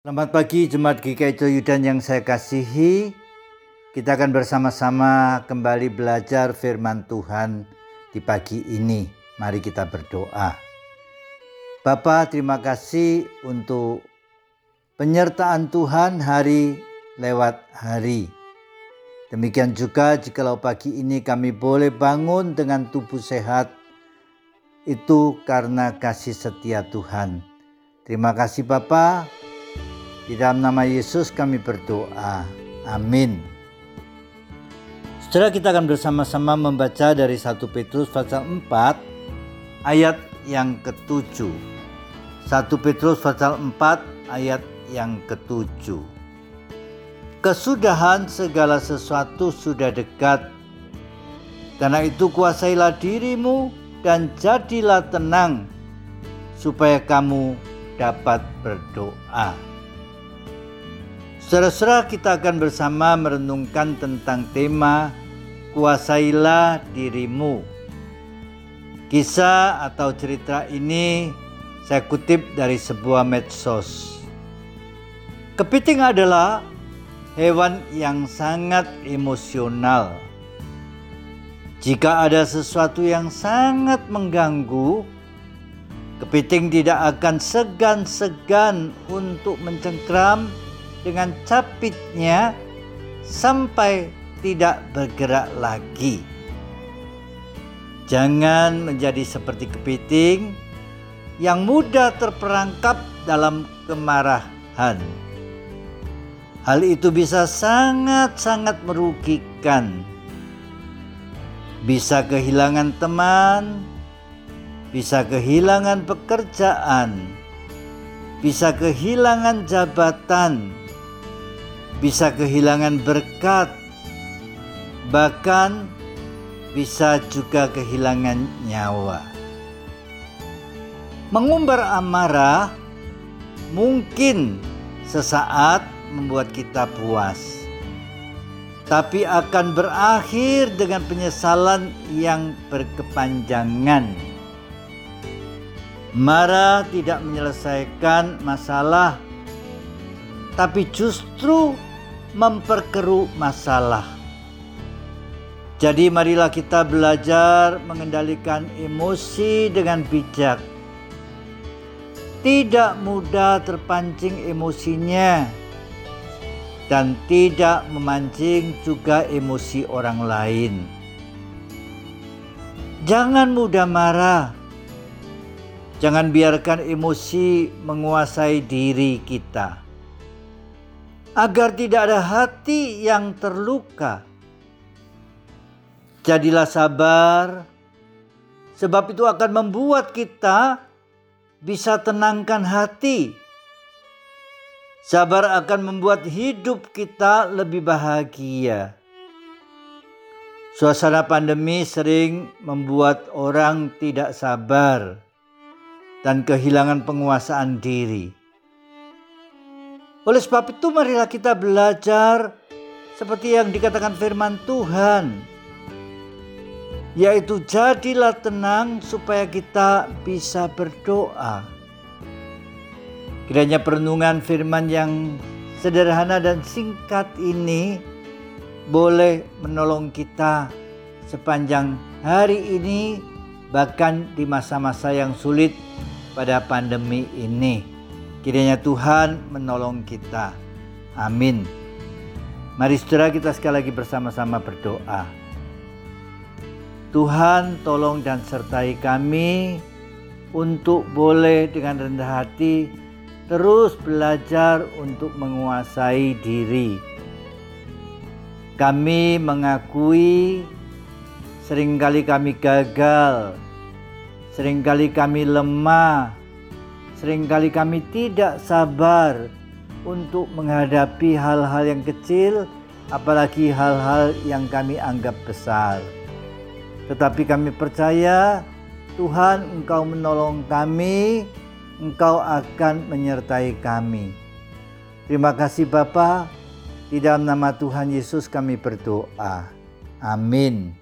Selamat pagi Jemaat GKI Yudan yang saya kasihi. Kita akan bersama-sama kembali belajar firman Tuhan di pagi ini. Mari kita berdoa. Bapa, terima kasih untuk penyertaan Tuhan hari lewat hari. Demikian juga jikalau pagi ini kami boleh bangun dengan tubuh sehat, itu karena kasih setia Tuhan. Terima kasih Bapak, di dalam nama Yesus kami berdoa. Amin. Setelah kita akan bersama-sama membaca dari 1 Petrus pasal 4 ayat yang ketujuh. 1 Petrus pasal 4 ayat yang ketujuh. Kesudahan segala sesuatu sudah dekat. Karena itu kuasailah dirimu dan jadilah tenang supaya kamu dapat berdoa. Saudara-saudara kita akan bersama merenungkan tentang tema Kuasailah dirimu. Kisah atau cerita ini saya kutip dari sebuah medsos. Kepiting adalah hewan yang sangat emosional. Jika ada sesuatu yang sangat mengganggu, kepiting tidak akan segan-segan untuk mencengkram dengan capitnya sampai tidak bergerak lagi. Jangan menjadi seperti kepiting yang mudah terperangkap dalam kemarahan. Hal itu bisa sangat-sangat merugikan. Bisa kehilangan teman, bisa kehilangan pekerjaan, bisa kehilangan jabatan, bisa kehilangan berkat, bahkan bisa juga kehilangan nyawa. Mengumbar amarah mungkin sesaat membuat kita puas, tapi akan berakhir dengan penyesalan yang berkepanjangan. Marah tidak menyelesaikan masalah, tapi justru memperkeruh masalah. Jadi marilah kita belajar mengendalikan emosi dengan bijak. Tidak mudah terpancing emosinya dan tidak memancing juga emosi orang lain. Jangan mudah marah. Jangan biarkan emosi menguasai diri kita agar tidak ada hati yang terluka. Jadilah sabar, sebab itu akan membuat kita bisa tenangkan hati. Sabar akan membuat hidup kita lebih bahagia. Suasana pandemi sering membuat orang tidak sabar dan kehilangan penguasaan diri. Oleh sebab itu marilah kita belajar seperti yang dikatakan firman Tuhan. Yaitu jadilah tenang supaya kita bisa berdoa. Kiranya perenungan firman yang sederhana dan singkat ini boleh menolong kita sepanjang hari ini bahkan di masa-masa yang sulit pada pandemi ini. Kiranya Tuhan menolong kita. Amin. Mari saudara kita sekali lagi bersama-sama berdoa. Tuhan tolong dan sertai kami untuk boleh dengan rendah hati terus belajar untuk menguasai diri. Kami mengakui sering kali kami gagal, sering kali kami lemah, Seringkali kami tidak sabar untuk menghadapi hal-hal yang kecil, apalagi hal-hal yang kami anggap besar. Tetapi kami percaya Tuhan Engkau menolong kami, Engkau akan menyertai kami. Terima kasih Bapa, di dalam nama Tuhan Yesus kami berdoa. Amin.